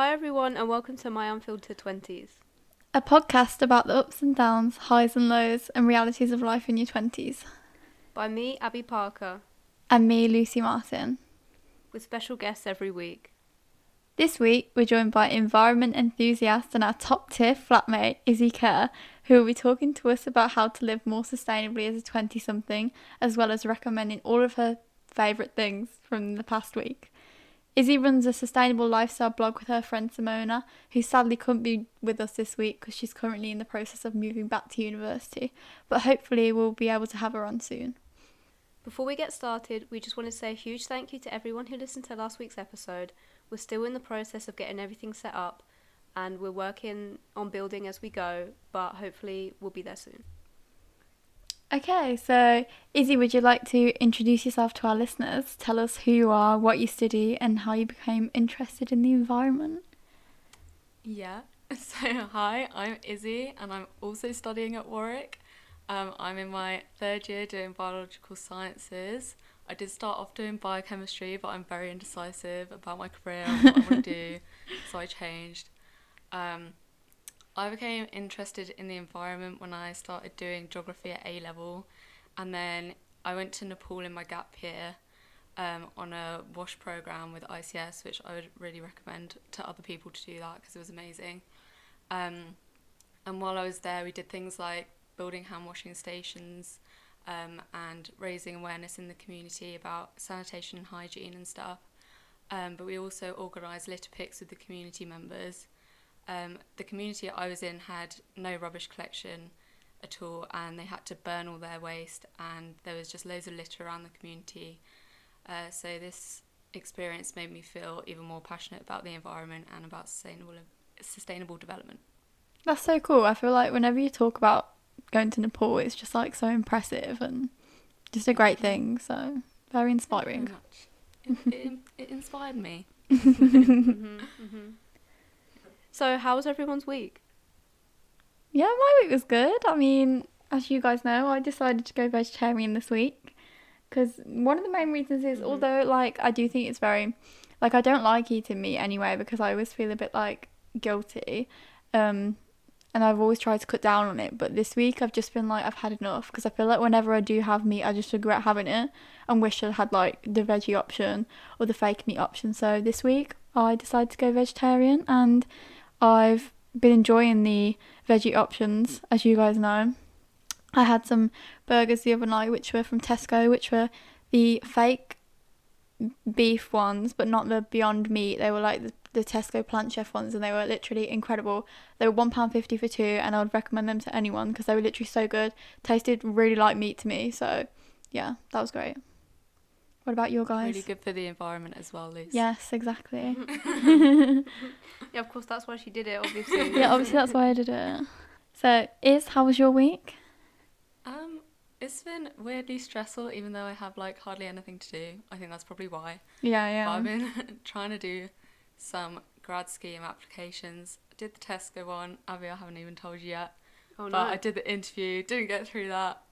Hi, everyone, and welcome to My Unfiltered 20s. A podcast about the ups and downs, highs and lows, and realities of life in your 20s. By me, Abbey Parker, And me, Lucy Martin. with special guests every week. This week, we're joined by environment enthusiast and our top tier flatmate, Izzy Kerr, who will be talking to us about how to live more sustainably as a 20 something, as well as recommending all of her favourite things from the past week. Izzy runs a sustainable lifestyle blog with her friend Simona, who sadly couldn't be with us this week because she's currently in the process of moving back to university, but hopefully we'll be able to have her on soon. Before we get started, we just want to say a huge thank you to everyone who listened to last week's episode. We're still in the process of getting everything set up and we're working on building as we go, but hopefully we'll be there soon. Okay, so Izzy, would you like to introduce yourself to our listeners? Tell us who you are, what you study, and how you became interested in the environment. Yeah. So, hi, I'm Izzy, and I'm also studying at Warwick. Um, I'm in my third year doing biological sciences. I did start off doing biochemistry, but I'm very indecisive about my career and what I want to do, so I changed. Um, I became interested in the environment when I started doing geography at A level, and then I went to Nepal in my gap year um, on a wash program with ICS, which I would really recommend to other people to do that because it was amazing. Um, and while I was there, we did things like building hand washing stations um, and raising awareness in the community about sanitation and hygiene and stuff. Um, but we also organised litter picks with the community members. Um, the community I was in had no rubbish collection at all, and they had to burn all their waste, and there was just loads of litter around the community. Uh, so this experience made me feel even more passionate about the environment and about sustainable sustainable development. That's so cool. I feel like whenever you talk about going to Nepal, it's just like so impressive and just a great thing. So very inspiring. It, it, it inspired me. hmm hmm So, how was everyone's week? Yeah, my week was good. I mean, as you guys know, I decided to go vegetarian this week because one of the main reasons is Mhm. although like I do think it's very like I don't like eating meat anyway because I always feel a bit like guilty. Um and I've always tried to cut down on it, but this week I've just been like I've had enough because I feel like whenever I do have meat, I just regret having it and wish I had like the veggie option or the fake meat option. So this week I decided to go vegetarian and I've been enjoying the veggie options, as you guys know. I had some burgers the other night, which were from Tesco, which were the fake beef ones, but not the Beyond Meat. They were like the, the Tesco Plant Chef ones, and they were literally incredible. They were one pound fifty for two, and I would recommend them to anyone because they were literally so good. Tasted really like meat to me, so yeah, that was great. What about your guys? Really good for the environment as well, Liz. Yes, exactly. Yeah, of course, that's why she did it, obviously. yeah, obviously that's why I did it. So, Iz, how was your week? Um, it's been weirdly stressful, even though I have like hardly anything to do. I think that's probably why. Yeah, But I've been trying to do some grad scheme applications. I did the Tesco one. Abbey, I haven't even told you yet. Oh, no. But I did the interview. Didn't get through that.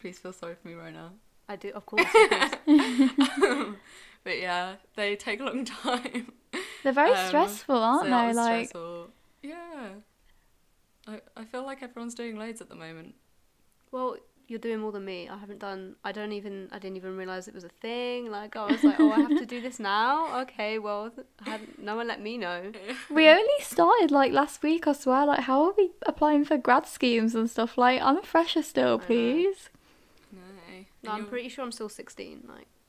Please feel sorry for me right now. I do, of course. Of course. but yeah, they take a long time. They're very Um, stressful, aren't so they? Like, stressful. Yeah. I, I feel like everyone's doing loads at the moment. well, you're doing more than me. I haven't done. I don't even. I didn't even realize it was a thing. Like I was like, oh, I have to do this now. Okay, well, hadn't, no one let me know. we only started like last week, I swear. Like, how are we applying for grad schemes and stuff? Like, I'm a fresher still, please. No. No, I'm pretty sure I'm still 16. Like,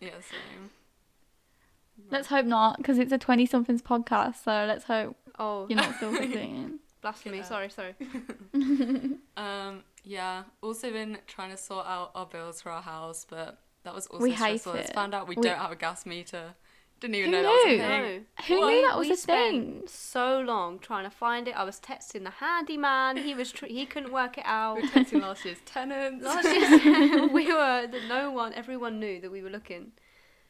Yeah, same. Let's hope not, because it's a 20 somethings podcast, so let's hope oh, you're not still 16. blasphemy. Yeah. Sorry, sorry. Um, yeah. Also been trying to sort out our bills for our house, but that was also We hate stressful. It's it. found out we, We- don't have a gas meter. Didn't even Who know that was a knew? thing. No. Who Why? knew that was we a thing? spent so long trying to find it. I was texting the handyman. He was tr- he couldn't work it out. We were texting last year's tenants. Last year, we were the, no one. Everyone knew that we were looking.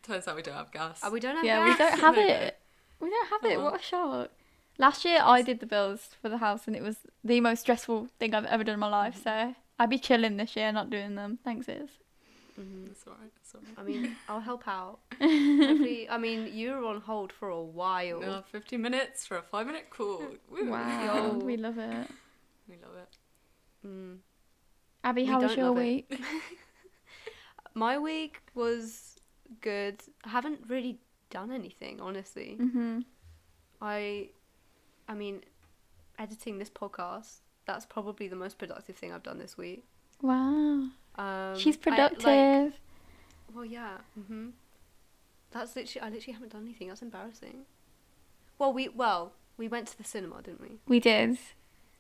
Turns out we don't have gas. Uh, we don't have Yeah, we gas. don't have No, no. it. We don't have it. What a shock. Last year, I did the bills for the house, and it was the most stressful thing I've ever done in my life. So I'd be chilling this year, not doing them. Thanks, Iz. Mhm. That's alright. That's alright. I mean, I'll help out. Hopefully, I mean, you were on hold for a while. Uh, 15 minutes for a five minute call. Woo. Wow, Yo. we love it. We love it. Mm. Abbey, We how was your week? My week was good. I haven't really done anything, honestly. Mhm. I, I mean, editing this podcast. That's probably the most productive thing I've done this week. Wow. Um, She's I, like- productive. well, yeah. Mhm. That's literally. I literally haven't done anything. That's embarrassing. Well, we well we went to the cinema, didn't we? we did.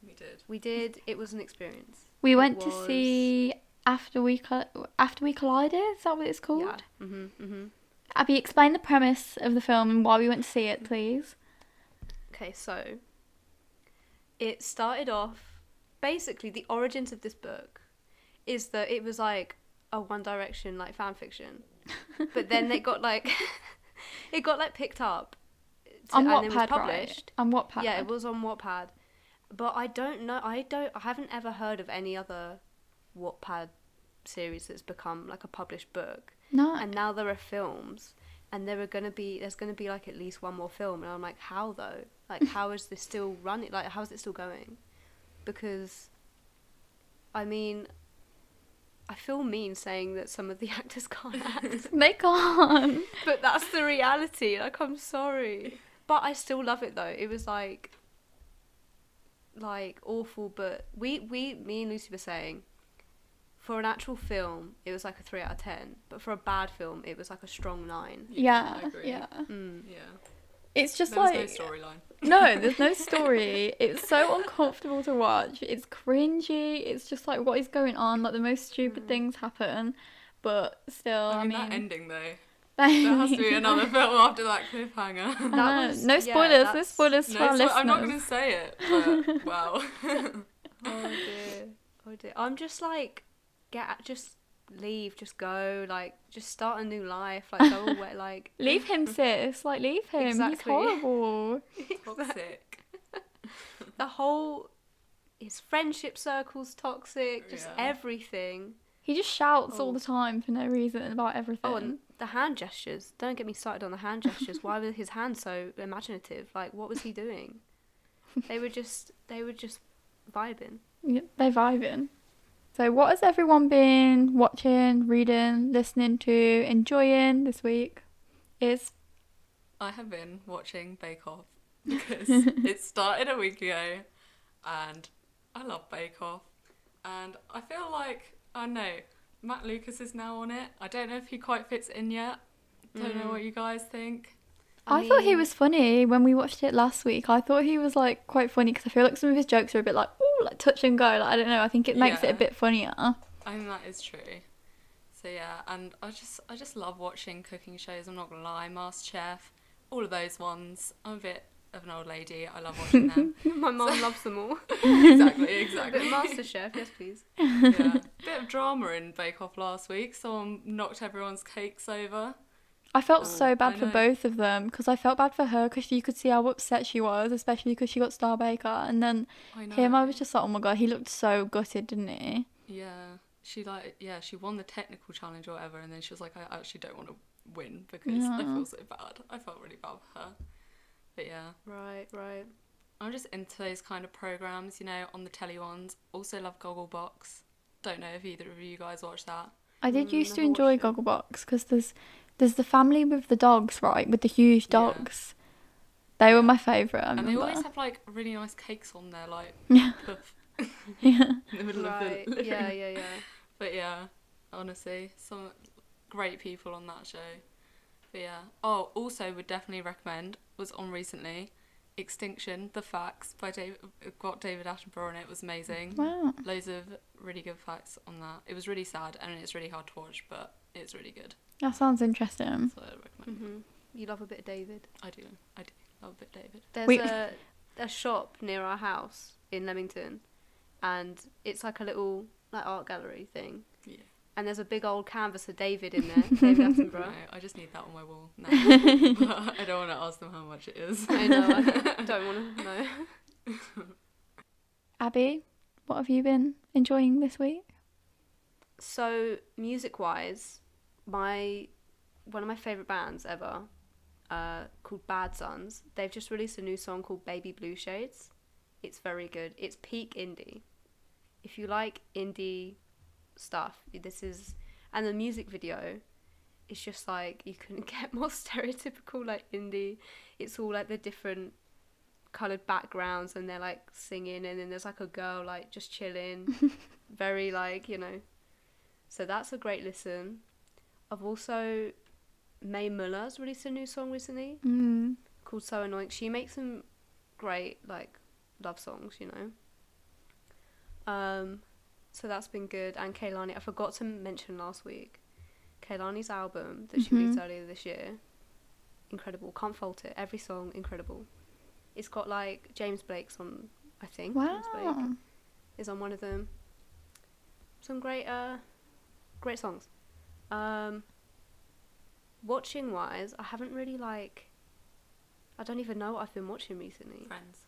We did. We did. It was an experience. We It went to see after we Col- after we collided. Is that what it's called? Yeah. Mhm. Mhm. Abbey, explain the premise of the film and why we went to see it, please. Okay, so it started off basically the origins of this book is that it was like a One Direction like fan fiction, but then it got like it got like picked up to- On and it was Wattpad, right? published. On Wattpad. Yeah, it was on Wattpad, but I don't know. I don't. I haven't ever heard of any other Wattpad series that's become like a published book No. and now there are films and there are gonna be there's gonna be like at least one more film and i'm like how though like how is this still running like how is it still going because i mean i feel mean saying that some of the actors can't act they can't. but that's the reality like i'm sorry but i still love it though it was like like awful but we we me and lucy were saying for an actual film it was like a 3 out of 10 but for a bad film it was like a strong 9 Yeah, I agree. yeah. mm. Yeah. It's just there like no storyline. No, there's no story. it's so uncomfortable to watch. It's cringy. It's just like what is going on? Like the most stupid Mm. things happen, but still, I I mean, mean, that ending though. There has to be another film after that cliffhanger. That was- no yeah, spoilers. no that's- spoilers no, for our so listeners. I'm not going to say it, but wow. oh dear oh dear i'm just like get just leave just go like just start a new life like go away like Leave him, sis. Like leave him. Exactly. He's horrible. Toxic. the whole his friendship circle's toxic just Yeah. everything He just shouts all Oh. the time for no reason about everything. oh and the hand gestures don't get me started on the hand gestures why were his hands so imaginative like what was he doing they were just they were just vibing Yeah, they're vibing. So, what has everyone been watching, reading, listening to, enjoying this week? Is I have been watching Bake Off because it started a week ago and I love Bake Off. And I feel like, I don't know, Matt Lucas is now on it. I don't know if he quite fits in yet. Don't know Mm. what you guys think. I, thought he was funny when we watched it last week. I thought he was like quite funny because I feel like some of his jokes are a bit like ooh, like touch and go. Like I don't know. I think it makes it a bit funnier. I think that is true. So yeah, and I just I just love watching cooking shows. I'm not gonna lie, MasterChef, all of those ones. I'm a bit of an old lady. I love watching them. my mom loves them all exactly, exactly. bit master chef yes please yeah. Bit of drama in Bake Off last week. Someone knocked everyone's cakes over. I felt Oh, so bad for both of them because I felt bad for her because you could see how upset she was, especially because she got Star Baker, and then I him. I was just like, oh my god, he looked so gutted, didn't he? Yeah. She like yeah, she won the technical challenge or whatever, and then she was like, I actually don't want to win because I feel so bad. I felt really bad for her. But yeah, right right I'm just into those kind of programs, you know, on the telly ones. Also love Gogglebox. Don't know if either of you guys watch that. I did Mm, used to enjoy watched it. Gogglebox because there's there's the family with the dogs, right, with the huge Yeah. dogs. They were my favourite. And they always have like really nice cakes on there, like Yeah. puff yeah. in the middle right of the living yeah yeah yeah But yeah, honestly, some great people on that show. But yeah. Oh, also would definitely recommend was on recently, Extinction: The Facts by David. Got David Attenborough on it. Was amazing. Wow. Loads of really good facts on that. It was really sad and it's really hard to watch, but it's really good. That sounds interesting. So I recommend. hmm you love a bit of david I do. I do love a bit David. There's We- a a shop near our house in Leamington, and it's like a little like art gallery thing. Yeah. And there's a big old canvas of David in there, David No, I just need that on my wall now. But I don't want to ask them how much it is. I know. I don't want to know. Abbey, what have you been enjoying this week? So music wise, my one of my favorite bands ever, uh, called Bad Sons. They've just released a new song called Baby Blue Shades. It's very good. It's peak indie. If you like indie stuff, this is and the music video it's just like you couldn't get more stereotypical like indie. It's all like the different colored backgrounds and they're like singing and then there's like a girl like just chilling. Very like, you know. So that's a great listen. I've also Mae Muller's released a new song recently Mm. called So Annoying. She makes some great like love songs, you know. Um, so that's been good. And Kehlani, I forgot to mention last week, Kehlani's album that she released Mhm. earlier this year, incredible. Can't fault it. Every song incredible. It's got like James Blake's on, I think. James Blake Wow. is on one of them. Some great, uh, great songs. Um, watching wise, I haven't really like. I don't even know what I've been watching recently. Friends.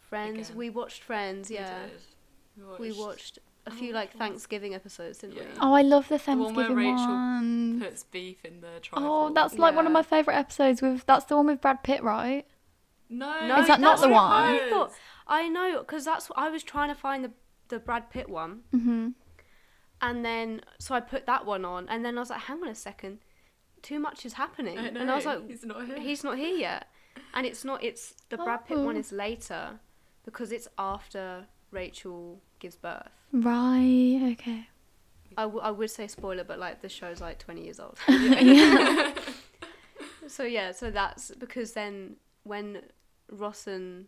Friends. Again. We watched Friends. We Yeah, did. we watched a Oh, few which like? Thanksgiving episodes, didn't Yeah. we? Oh, I love the The one where Thanksgiving Rachel one. Puts beef in the trifle. Oh, that's like one of my favorite episodes. With that's the one with Brad Pitt, right? no. No, Is that not the one? I thought. I know, because that's what I was trying to find the the Brad Pitt one, Mhm. And then so I put that one on, and then I was like, hang on a second, too much is happening, I know. and I was like, he's not here. he's not here yet, and it's not. It's the oh. Brad Pitt one is later, because it's after Rachel gives birth. Right. Okay. I, w- I would say spoiler, but like the show's like twenty years old. yeah. So yeah, so that's because then when Ross and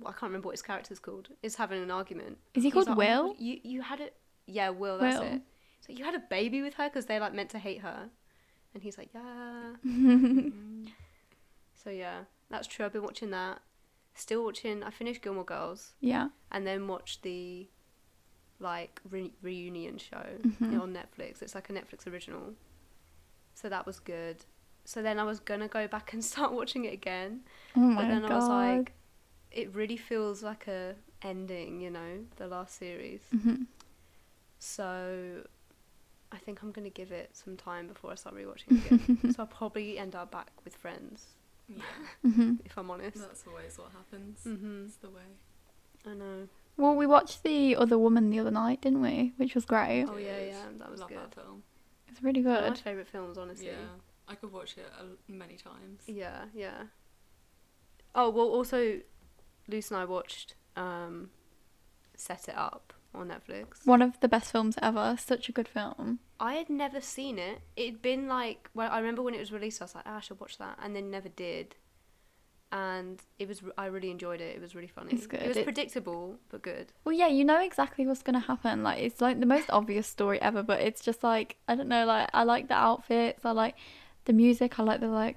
well, I can't remember what his character's called is having an argument. Is he called like, "Oh Will? God, you you had it, yeah, Will. That's Will. it. So you had a baby with her because they like meant to hate her, and he's like, yeah. So yeah, that's true. I've been watching that. Still watching. I finished Gilmore Girls yeah. and then watched the like re- reunion show Mhm. on Netflix. It's like a Netflix original. So that was good. So then I was gonna go back and start watching it again, Oh but then god. I was like, it really feels like a ending, you know, the last series. Mhm. So I think I'm gonna give it some time before I start rewatching it again. so I'll probably end up back with Friends, Yeah, Mhm. if I'm honest. that's always what happens. Mhm. It's the way. I know. Well, we watched the other woman the other night, didn't we? Which was great. Oh yeah, yeah, that was Love good. that film. It's really good. One of my good. favourite films, honestly. Yeah, I could watch it many times. Yeah, yeah. Oh well, also, Luce and I watched um, Set It Up on Netflix. One of the best films ever. Such a good film. I had never seen it. It'd been like, well, I remember when it was released, I was like, oh, I should watch that, and then never did. And it was, I really enjoyed it. It was really funny. It's good. It was It- predictable, but good. Well, yeah, you know exactly what's gonna happen. Like it's like the most obvious story ever, but it's just like I don't know. Like I like the outfits. I like the music. I like the like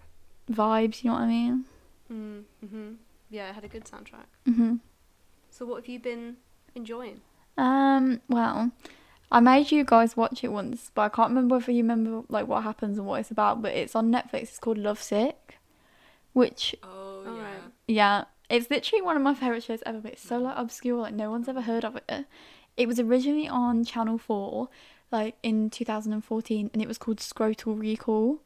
vibes. You know what I mean? Mm, hmm Yeah, it had a good soundtrack. Mhm. So what have you been enjoying? Um. Well, I made you guys watch it once, but I can't remember if you remember like what happens and what it's about. But it's on Netflix. It's called Love Sick, which Oh Alright. yeah. yeah, it's literally one of my favorite shows ever. But it's so like obscure. Like no one's ever heard of it. It was originally on Channel Four, like in 2014, and it was called Scrotal Recall,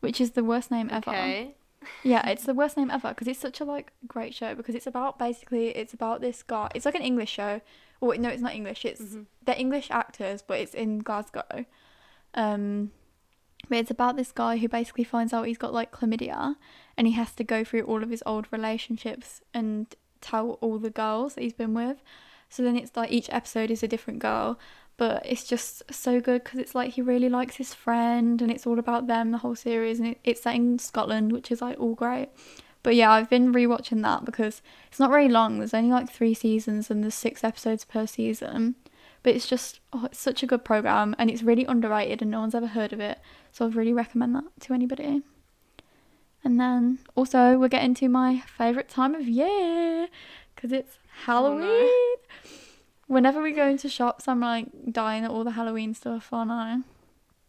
which is the worst name ever. Okay. Yeah, it's the worst name ever because it's such a like great show because it's about basically it's about this guy. It's like an English show. Oh wait, no, it's not English. It's Mhm. they're English actors, but it's in Glasgow. Um, but it's about this guy who basically finds out he's got like chlamydia, and he has to go through all of his old relationships and tell all the girls that he's been with. So then it's like each episode is a different girl, but it's just so good because it's like he really likes his friend, and it's all about them the whole series, and it, it's set in Scotland, which is like all great. But yeah, I've been rewatching that because it's not very long. There's only like three seasons and there's six episodes per season. But it's just oh, it's such a good program and it's really underrated and no one's ever heard of it. So I'd really recommend that to anybody. And then also we're getting to my favorite time of year because it's Halloween. Whenever we go into shops, I'm like dying at all the Halloween stuff, aren't I?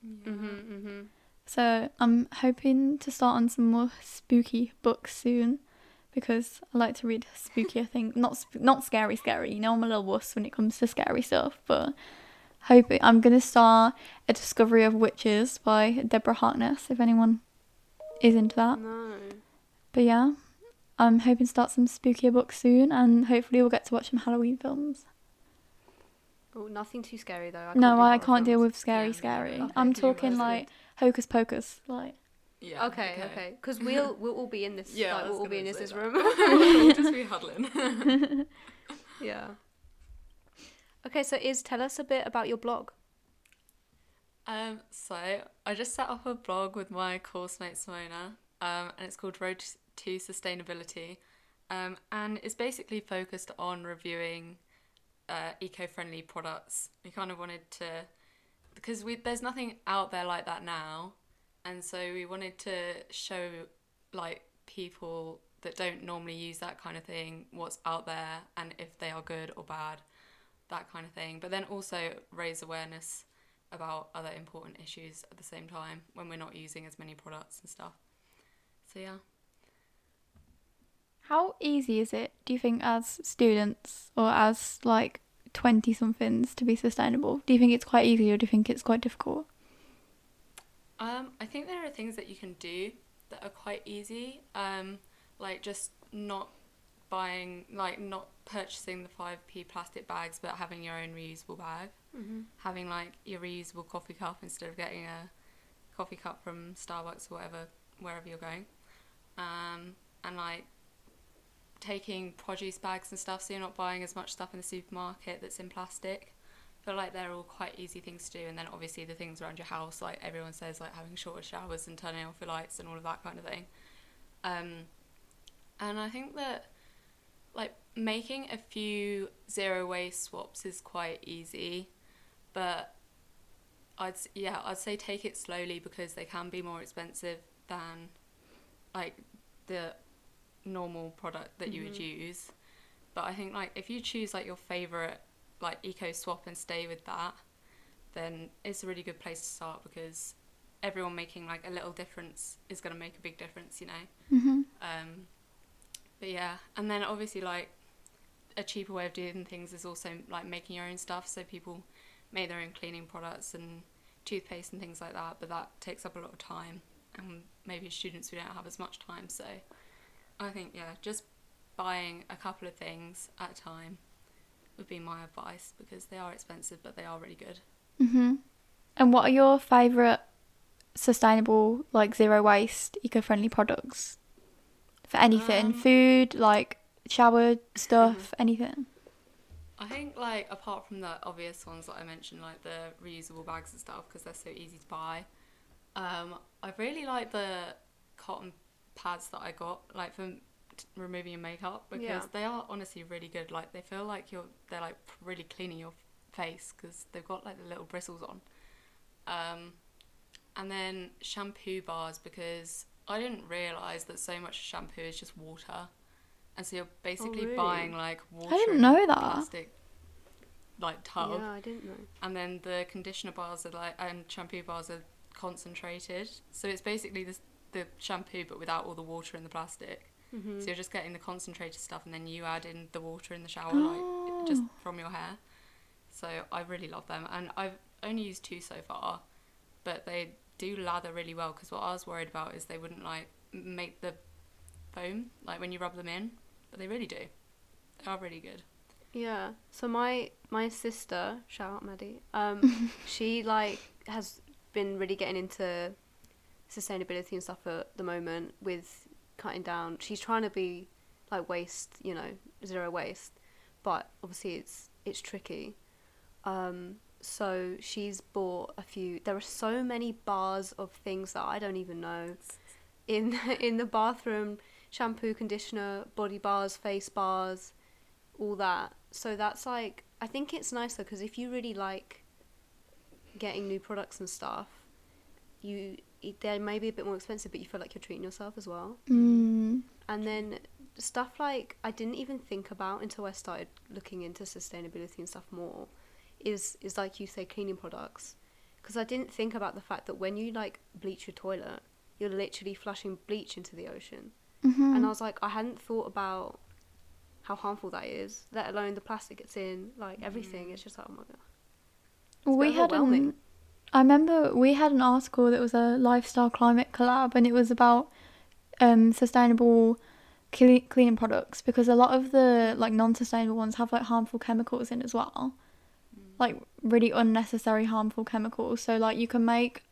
Yeah. Mhm. So I'm hoping to start on some more spooky books soon because I like to read spookier things. Not sp- not scary, scary. You know, I'm a little wuss when it comes to scary stuff, but hoping I'm gonna start a Discovery of Witches by Deborah Harkness. If anyone is into that, No. but yeah, I'm hoping to start some spookier books soon, and hopefully we'll get to watch some Halloween films. Oh, nothing too scary though. I no, I can't deal with scary, Yeah, scary. I'm talking like Hocus Pocus, like. Yeah. Okay, okay. Because we'll we'll all be in this. Yeah, like, we'll all be in gonna this say room. we'll just be huddling. yeah. Okay, so Iz tell us a bit about your blog. Um, so I just set up a blog with my course mate Simona, um, and it's called Road to Sustainability, um, and it's basically focused on reviewing uh, eco-friendly products. We kind of wanted to, because we there's nothing out there like that now, and so we wanted to show like people that don't normally use that kind of thing what's out there and if they are good or bad, that kind of thing. But then also raise awareness about other important issues at the same time when we're not using as many products and stuff. So yeah. How easy is it, do you think, as students or as like 20 somethings to be sustainable? Do you think it's quite easy or do you think it's quite difficult? Um, I think there are things that you can do that are quite easy. Um, like just not buying, like not purchasing the 5p plastic bags, but having your own reusable bag. Mm-hmm. Having like your reusable coffee cup instead of getting a coffee cup from Starbucks or whatever, wherever you're going. Um, and like taking produce bags and stuff, so you're not buying as much stuff in the supermarket that's in plastic. I feel like they're all quite easy things to do, and then obviously the things around your house, like everyone says, like having shorter showers and turning off your lights and all of that kind of thing. Um, and I think that like making a few zero waste swaps is quite easy, but I'd yeah I'd say take it slowly because they can be more expensive than like the normal product that you would use. But I think like if you choose like your favorite like eco swap and stay with that, then it's a really good place to start because everyone making like a little difference is going to make a big difference, you know. Mm-hmm. Um, but yeah, and then obviously like a cheaper way of doing things is also like making your own stuff. So people make their own cleaning products and toothpaste and things like that. But that takes up a lot of time, and maybe as students we don't have as much time. So I think yeah, just buying a couple of things at a time would be my advice because they are expensive, but they are really good. Mm-hmm. And what are your favourite sustainable, like zero waste, eco friendly products? For anything? Um, Food, like shower stuff, anything? I think like apart from the obvious ones that I mentioned, like the reusable bags and stuff, because they're so easy to buy. Um, I really like the cotton pads that I got, like for removing your makeup, because Yeah. they are honestly really good. Like they feel like you're they're like really cleaning your face because they've got like the little bristles on. Um, and then shampoo bars because I didn't realize that so much shampoo is just water, and so you're basically really? buying like water. I didn't know that. Plastic, like tub, Yeah, I didn't know. and then the conditioner bars are like and shampoo bars are concentrated. So it's basically this the shampoo but without all the water and the plastic. Mm-hmm. So you're just getting the concentrated stuff, and then you add in the water in the shower, like just Oh. from your hair. So I really love them, and I've only used two so far, but they do lather really well. Because what I was worried about is they wouldn't like make the foam like when you rub them in, but they really do. They are really good. Yeah. So my my sister, shout out Maddie, um, she like has been really getting into sustainability and stuff at the moment with cutting down. She's trying to be like waste, you know, zero waste, but obviously it's it's tricky. Um, so she's bought a few. There are so many bars of things that I don't even know in in the bathroom: shampoo, conditioner, body bars, face bars, all that. So that's like I think it's nice though because if you really like getting new products and stuff, you they may be a bit more expensive, but you feel like you're treating yourself as well. Mm. And then stuff like I didn't even think about until I started looking into sustainability and stuff more is is like you say cleaning products because I didn't think about the fact that when you like bleach your toilet you're literally flushing bleach into the ocean Mm-hmm. and I was like I hadn't thought about how harmful that is let alone the plastic it's in like everything Mm. it's just like oh my god we had overwhelming. I remember we had an article that was a lifestyle climate collab, and it was about um sustainable cle- cleaning products because a lot of the like non-sustainable ones have like harmful chemicals in as well, like really unnecessary harmful chemicals. So like you can make,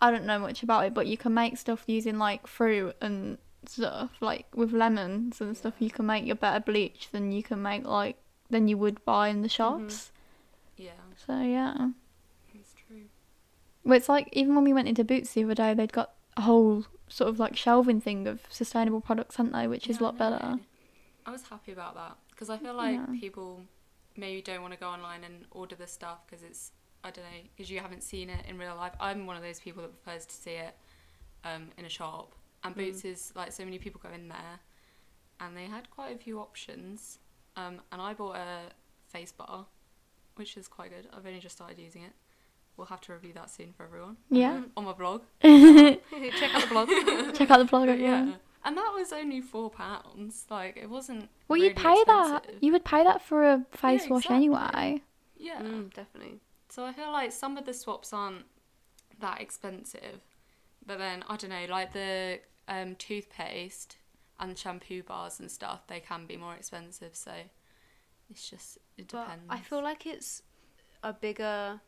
I don't know much about it, but you can make stuff using like fruit and stuff like with lemons and stuff. You can make your better bleach than you can make like than you would buy in the shops. Yeah, So yeah. Well, it's like even when we went into Boots the other day, they'd got a whole sort of like shelving thing of sustainable products, hadn't they? Which is a lot better. I was happy about that because I feel like Yeah. people maybe don't want to go online and order this stuff because it's I don't know because you haven't seen it in real life. I'm one of those people that prefers to see it um, in a shop, and Mm. Boots is like so many people go in there, and they had quite a few options. Um, and I bought a face bar, which is quite good. I've only just started using it. We'll have to review that soon for everyone. Yeah. on my blog. Check out the blog. Check out the blog. But Yeah. yeah. And that was only four pounds. Like it wasn't. Well, really you pay that. You would pay that for a face Yeah, wash exactly. anyway. Yeah. Mm, definitely. So I feel like some of the swaps aren't that expensive, but then I don't know, like the um, toothpaste and shampoo bars and stuff, they can be more expensive. So it's just it depends. But depends. I feel like it's a bigger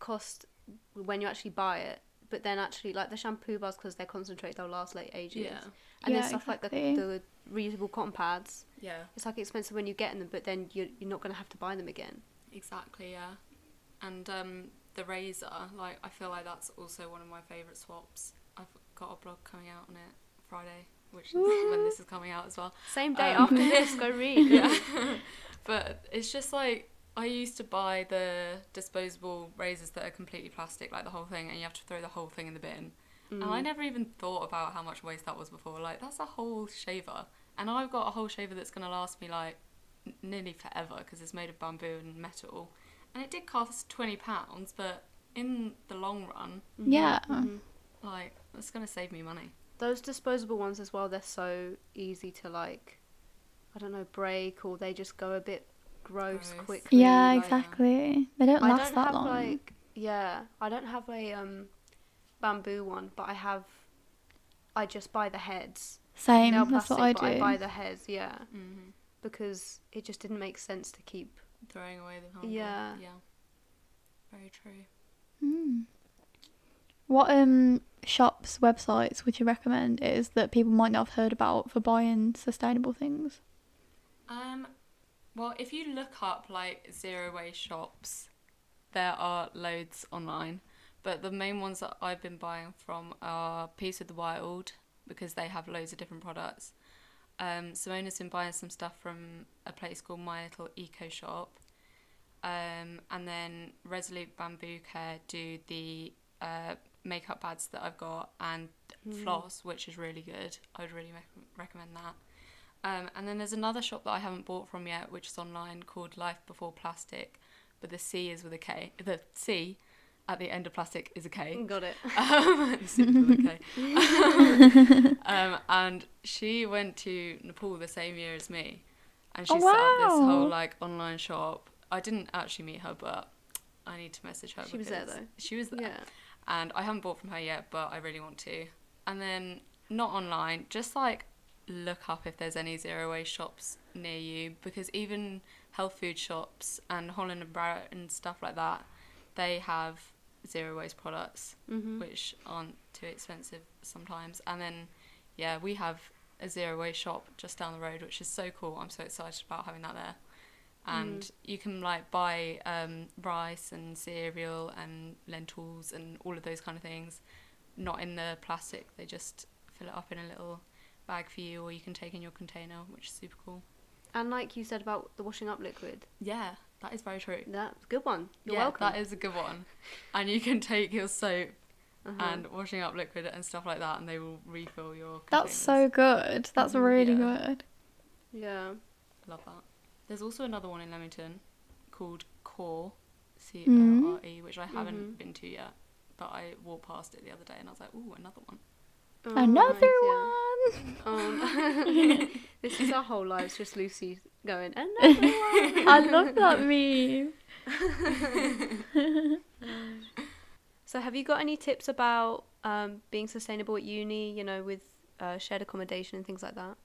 cost when you actually buy it. But then actually, like the shampoo bars, because they're concentrated, they'll last like ages. yeah, And Yeah, then stuff exactly. like the, the reusable cotton pads, yeah, it's like expensive when you get them, but then you're, you're not going to have to buy them again. exactly, yeah. And um, the razor, like I feel like that's also one of my favorite swaps. I've got a blog coming out on it Friday, which is when this is coming out as well. Same day Um, after this, go read. yeah. but it's just like I used to buy the disposable razors that are completely plastic, like the whole thing, and you have to throw the whole thing in the bin. And I Mm. never even thought about how much waste that was before. Like that's a whole shaver, and I've got a whole shaver that's gonna last me like n- nearly forever because it's made of bamboo and metal, and it did cost twenty pounds, but in the long run, Mhm, Yeah. mhm. like it's gonna save me money. Those disposable ones as well, they're so easy to like, I don't know, break or they just go a bit gross Gross. quickly. Yeah, like- exactly. They don't I last don't that have long. like yeah, I don't have a um bamboo one, but I have. I just buy the heads. Same. Nail That's what I but I buy the heads, yeah, Mm-hmm. because it just didn't make sense to keep. Throwing away the handle. Yeah. Yeah. Very true. Mm. What um shops websites would you recommend is that people might not have heard about for buying sustainable things? Um, well, if you look up like zero waste shops, there are loads online. But the main ones that I've been buying from are Peace of the Wild because they have loads of different products. Um, Simona's been buying some stuff from a place called My Little Eco Shop. Um, and then Resolute Bamboo Care do the uh, makeup pads that I've got and Mm. floss, which is really good. I would really rec- recommend that. Um, and then there's another shop that I haven't bought from yet, which is online called Life Before Plastik, but the C is with a K. The C at the end of plastic is a K. Got it. Um, the C with a K. um, and she went to Nepal the same year as me, and she Oh, set up this whole like online shop. I didn't actually meet her, but I need to message her. She was there, though. She was there Yeah. and I haven't bought from her yet, but I really want to. And then not online, just like look up if there's any zero waste shops near you because even health food shops and Holland and Barrett and stuff like that, they have zero waste products Mm-hmm. which aren't too expensive sometimes. And then yeah, we have a zero waste shop just down the road, which is so cool. I'm so excited about having that there. And Mm. you can like buy um, rice and cereal and lentils and all of those kind of things, not in the plastic. They just fill it up in a little bag for you, or you can take in your container, which is super cool. And like you said about the washing up liquid, Yeah, that is very true. that's a good one. You're yeah, welcome. that is a good one. and you can take your soap Uh-huh. and washing up liquid and stuff like that, and they will refill your. That's so good. That's Mhm, really yeah. good. yeah. Love that. There's also another one in Leamington called Core, C Mm. O R E, which I haven't Mhm. been to yet, but I walked past it the other day and I was like, ooh, another one. Oh, Another nice, yeah. one. Um, this is our whole lives, just Lucy going, another one. I love that meme. So, have you got any tips about um, being sustainable at uni? You know, with uh, shared accommodation and things like that.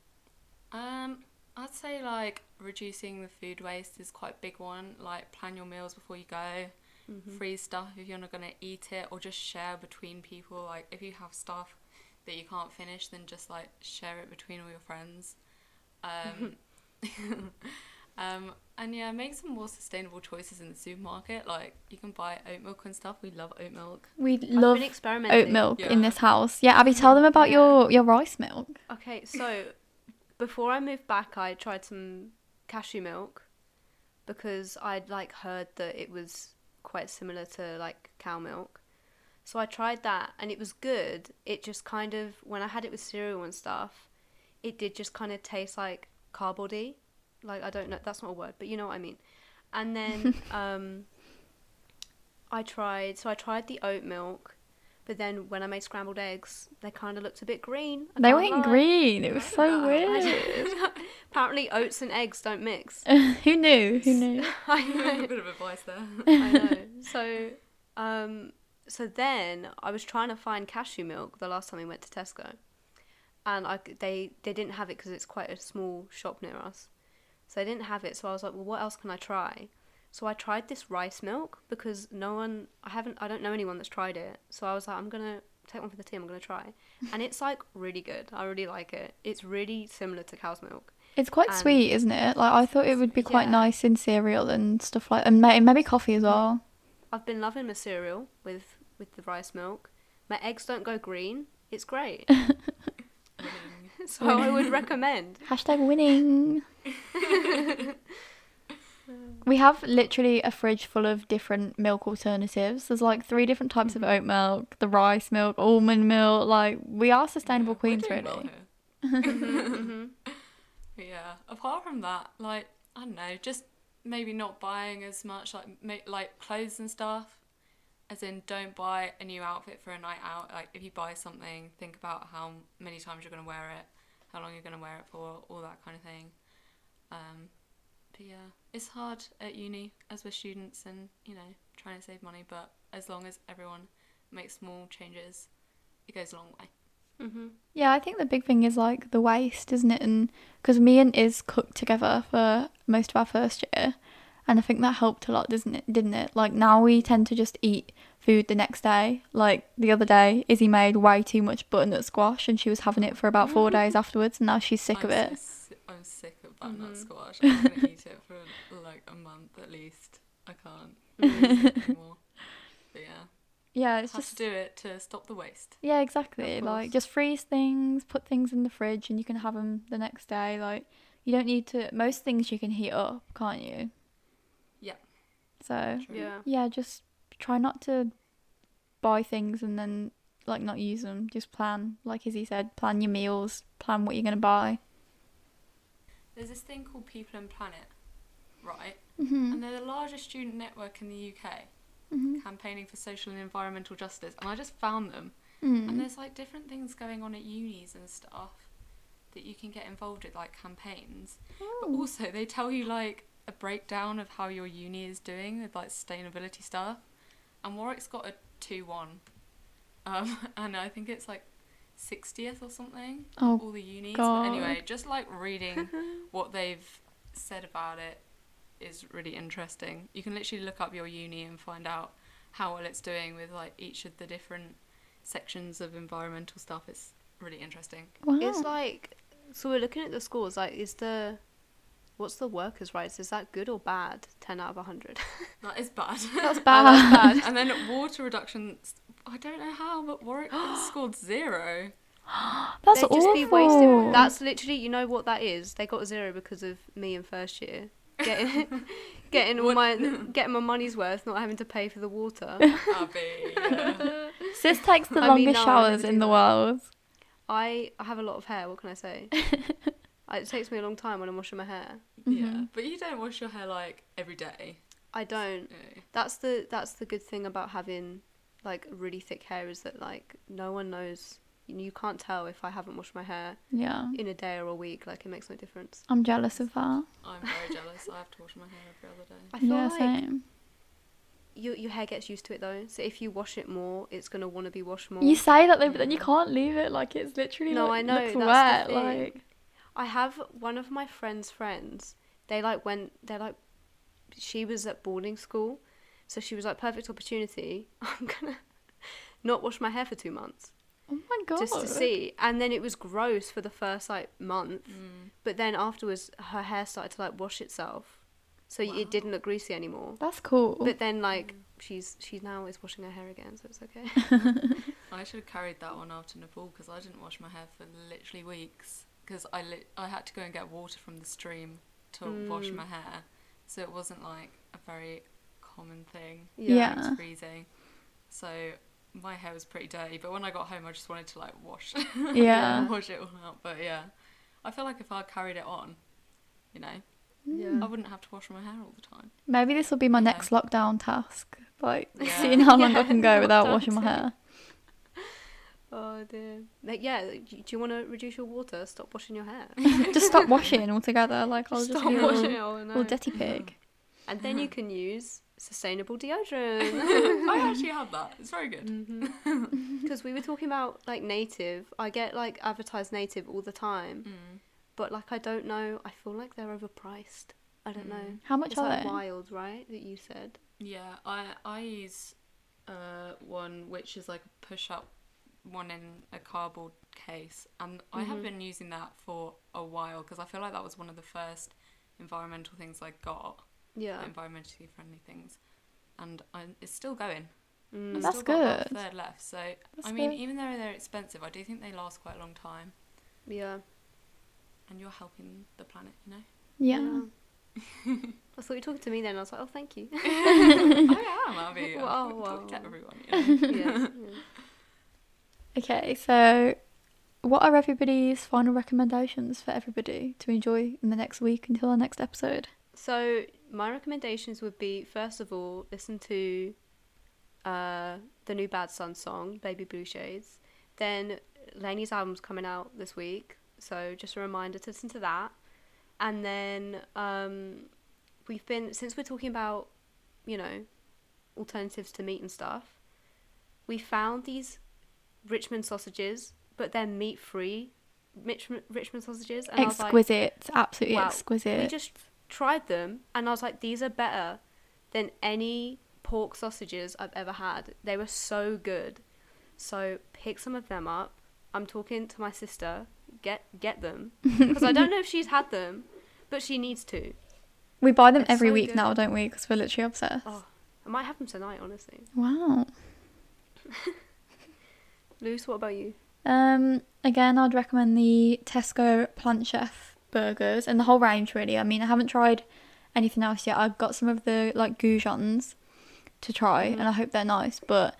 Um, I'd say like reducing the food waste is quite a big one. Like plan your meals before you go. Mm-hmm. Freeze stuff if you're not gonna eat it, or just share between people. Like if you have stuff that you can't finish, then just like share it between all your friends. Um, um, and yeah, make some more sustainable choices in the supermarket. Like you can buy oat milk and stuff. We love oat milk. We love experimenting. oat milk Yeah. in this house. Yeah, Abbey, tell them about Yeah. your your rice milk. Okay, so before I moved back, I tried some cashew milk because I'd like heard that it was quite similar to like cow milk. So I tried that and it was good. It just kind of when I had it with cereal and stuff, it did just kind of taste like cardboardy. Like I don't know, that's not a word, but you know what I mean. And then um I tried so I tried the oat milk, but then when I made scrambled eggs, they kind of looked a bit green. I They can't weren't lie. green. It was so I weird. Apparently, oats and eggs don't mix. Who knew? Who knew? I a know. A bit of advice there. I know. So, um, so then I was trying to find cashew milk the last time we went to Tesco, and I they they didn't have it because it's quite a small shop near us, so they didn't have it. So I was like, well, what else can I try? So I tried this rice milk because no one I haven't I don't know anyone that's tried it. So I was like, I'm gonna take one for the team. I'm gonna try, and it's like really good. I really like it. It's really similar to cow's milk. It's quite And- sweet, isn't it? Like I thought it would be quite Yeah. nice in cereal and stuff like, and maybe coffee as mm. well. I've been loving my cereal with with the rice milk. My eggs don't go green. It's great. So I would recommend. Hashtag winning. we have literally a fridge full of different milk alternatives. There's like three different types of oat milk, the rice milk, almond milk. Like we are sustainable Yeah, queens, really. well here. Mhm. Yeah, apart from that, like I don't know, just maybe not buying as much like ma- like clothes and stuff. As in, don't buy a new outfit for a night out. Like if you buy something, think about how many times you're gonna wear it, how long you're gonna wear it for, all that kind of thing. Um, but yeah, it's hard at uni as we're students and you know trying to save money. But as long as everyone makes small changes, it goes a long way. Mhm. Yeah, I think the big thing is like the waste, isn't it? And because me and Iz cooked together for most of our first year, and I think that helped a lot, doesn't it? Didn't it? Like now we tend to just eat food the next day. Like the other day, Izzy made way too much butternut squash, and she was having it for about four days afterwards, and now she's sick I'm of it. So I'm sick of butternut Mhm. squash. I'm gonna eat it for like a month at least. I can't anymore. But yeah, Yeah, it's have just to do it to stop the waste. yeah, exactly. Like just freeze things, put things in the fridge, and you can have them the next day. Like you don't need to. Most things you can heat up, can't you? Yeah. So True. Yeah. yeah, just try not to buy things and then like not use them. Just plan, like Izzy said, plan your meals, plan what you're gonna buy. There's this thing called People and Planet, right? Mm-hmm. And they're the largest student network in the UK, Mm-hmm. campaigning for social and environmental justice. And I just found them. Mm. And there's like different things going on at unis and stuff that you can get involved with, like campaigns. But also, they tell you like a breakdown of how your uni is doing with like sustainability stuff. And Warwick's got a 2 1. Um, and I think it's like 60th or something. Oh, All the unis. God. But anyway, just like reading what they've said about it is really interesting. You can literally look up your uni and find out how well it's doing with like each of the different sections of environmental stuff. It's really interesting. wow. It's like so we're looking at the scores. Like, is the what's the workers' rights? Is that good or bad? Ten out of hundred. That is bad. That's Oh, bad. and then water reduction. I don't know how, but Warwick scored zero. That's They'd awful. just be wasting. That's literally, you know what that is. They got zero because of me in first year. Getting, getting all my, getting my money's worth, not having to pay for the water. Abbey. yeah. Sis takes the I mean, longest no, showers in do the that. world. I, I have a lot of hair. What can I say? I- it takes me a long time when I'm washing my hair. yeah, Mhm. but you don't wash your hair like every day. I don't. No. That's the that's the good thing about having like really thick hair is that like no one knows. You you can't tell if I haven't washed my hair Yeah, in a day or a week. Like it makes no difference. I'm jealous of that. I'm very jealous. I have to wash my hair every other day. I feel Yeah, like same. your your hair gets used to it though. So if you wash it more, it's gonna want to be washed more. You say that though, but then you can't leave it like it's literally No, like, I know, looks that's the wet. thing. Like I have one of my friend's friends. They like went. They're like, she was at boarding school, so she was like perfect opportunity. I'm gonna not wash my hair for two months oh my god, just to see. And then it was gross for the first like month, Mm. but then afterwards her hair started to like wash itself, so Wow. it didn't look greasy anymore. That's cool. But then like she's she's now is washing her hair again, so it's okay. I should have carried that one after Nepal because I didn't wash my hair for literally weeks because I li- I had to go and get water from the stream to wash Mm. my hair, so it wasn't like a very common thing. Yeah. It was freezing, so my hair was pretty dirty. But when I got home, I just wanted to like wash, yeah. wash it all out. But yeah, I feel like if I carried it on, you know, Yeah. I wouldn't have to wash my hair all the time. Maybe this will be my Yeah. next lockdown task. Like Yeah. seeing how long I can go without lockdown washing my too. hair. Oh dear. Like, yeah. Do do you want to reduce your water? Stop washing your hair. Just stop washing altogether. Like I'll Just just stop be all, washing. No. all dirty pig. And then you can use sustainable deodorant. I actually have that. It's very good. Because we were talking about like native. I get like advertised native all the time, Mm. but like I don't know. I feel like they're overpriced. I don't know. Mm. How much It's are like they? wild, right? That you said. Yeah, I I use uh one which is like a push up one in a cardboard case, and I have Mhm. been using that for a while because I feel like that was one of the first environmental things I got, Yeah. environmentally friendly things, and I, it's still going. Mm. That's still got good. third left, so That's I mean, good. even though they're expensive, I do think they last quite a long time, Yeah. and you're helping the planet, you know. Yeah. I thought you were talking to me then. I was like, oh, thank you. I am, Abbey. Wow, I'm wow, talking to everyone. You know? yeah. yeah. Okay, so what are everybody's final recommendations for everybody to enjoy in the next week until our next episode? So my recommendations would be first of all, listen to uh, the new Bad Sun song, Baby Blue Shades. Then LANY's album's coming out this week, so just a reminder to listen to that. And then um, we've been since we're talking about, you know, alternatives to meat and stuff. We found these Richmond sausages, but they're meat free. Richmond, Richmond sausages, and I was like, exquisite, absolutely Wow. we just tried them and I was like, these are better than any pork sausages I've ever had. They were so good. So pick some of them up. I'm talking to my sister. Get get them because I don't know if she's had them, but she needs to. we buy them it's every so week good. now, don't we? Because we're literally obsessed. Oh, I might have them tonight, honestly. Wow. Luce, what about you? Um, again, I'd recommend the Tesco Plant Chef burgers and the whole range really. I mean, I haven't tried anything else yet. I've got some of the like goujons to try, Mhm. and I hope they're nice. But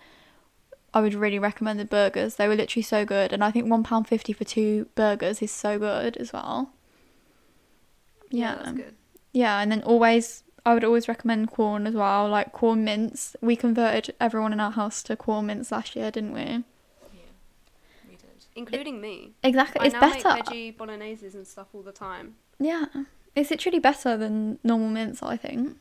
I would really recommend the burgers. They were literally so good, and I think one pound fifty for two burgers is so good as well. Yeah, that's good. yeah, and then always. I would always recommend Quorn as well, like Quorn mince. We converted everyone in our house to Quorn mince last year, didn't we? Yeah, we did. Including me. Exactly, I it's now better. make veggie bologneses and stuff all the time. Yeah, it's literally better than normal mince, I think.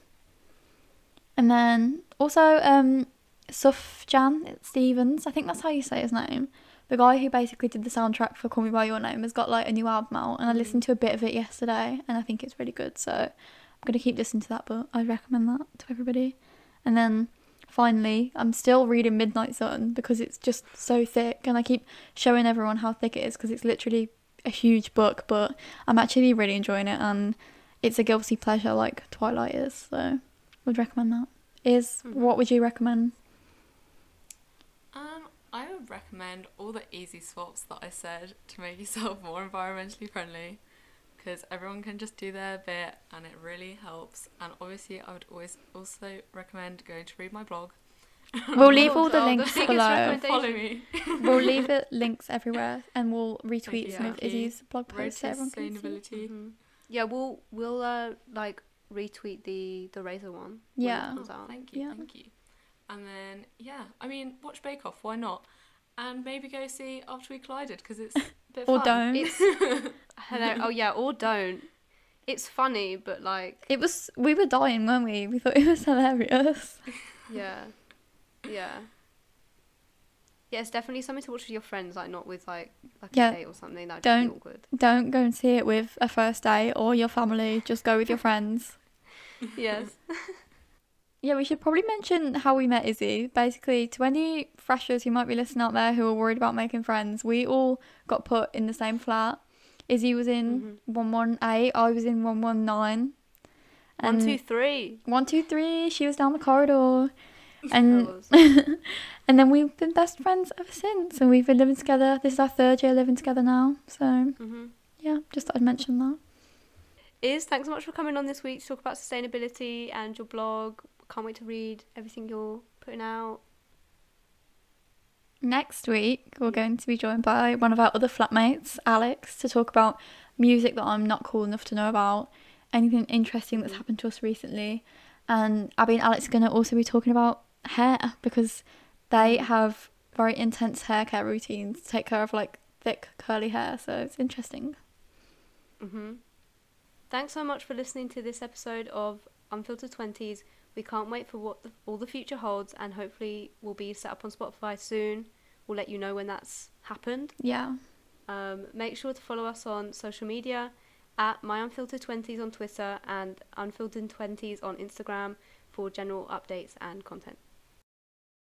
And then also, um, Sufjan Stevens, I think that's how you say his name. The guy who basically did the soundtrack for Call Me by Your Name has got like a new album out, and I Mhm. listened to a bit of it yesterday, and I think it's really good. So I'm gonna keep listening to that, but I recommend that to everybody. And then finally, I'm still reading Midnight Sun because it's just so thick, and I keep showing everyone how thick it is because it's literally a huge book, but I'm actually really enjoying it, and it's a guilty pleasure like Twilight is. So would recommend that. Iz Mhm. what would you recommend? Um, I would recommend all the easy swaps that I said to make yourself more environmentally friendly, because everyone can just do their bit and it really helps. And obviously, I would always also recommend going to read my blog. We'll leave all the links biggest below. Follow me. We'll leave it links everywhere, and we'll retweet Thank some of Izzy's blog posts so to everyone can see. sustainability. Mhm. Yeah, we'll we'll uh like retweet the the razor one. when it Yeah. comes out. Thank you, Yeah. thank you. And then yeah, I mean, watch Bake Off. Why not? And maybe go see After We Collided because it's a bit Or fun. don't. It's hello. Oh yeah, or don't. It's funny, but like It was we were dying, weren't we? We thought it was hilarious. Yeah. Yeah. Yeah, it's definitely something to watch with your friends, like not with like like Yeah. a date or something. That'd Don't- be awkward. Don't go and see it with a first date or your family. Just go with your friends. yes. Yeah, we should probably mention how we met Izzy. Basically, to any freshers who might be listening out there who are worried about making friends, we all got put in the same flat. Izzy was in Mhm. 118, I was in 119. One, And two, three. one, two, three, she was down the corridor. And and then we've been best friends ever since. And we've been living together. This is our third year living together now. So, Mhm. yeah, just thought I'd mention that. Iz thanks so much for coming on this week to talk about sustainability and your blog. Can't wait to read everything you're putting out. Next week, we're going to be joined by one of our other flatmates, Alex, to talk about music that I'm not cool enough to know about, anything interesting that's happened to us recently. And Abbey and Alex are going to also be talking about hair because they have very intense hair care routines to take care of like thick, curly hair. So it's interesting. hmm Thanks so much for listening to this episode of Unfiltered Twenties. We can't wait for what the, all the future holds, and hopefully we'll be set up on Spotify soon. We'll let you know when that's happened. Yeah. Um, make sure to follow us on social media at My Unfiltered Twenties on Twitter and Unfiltered Twenties on Instagram for general updates and content.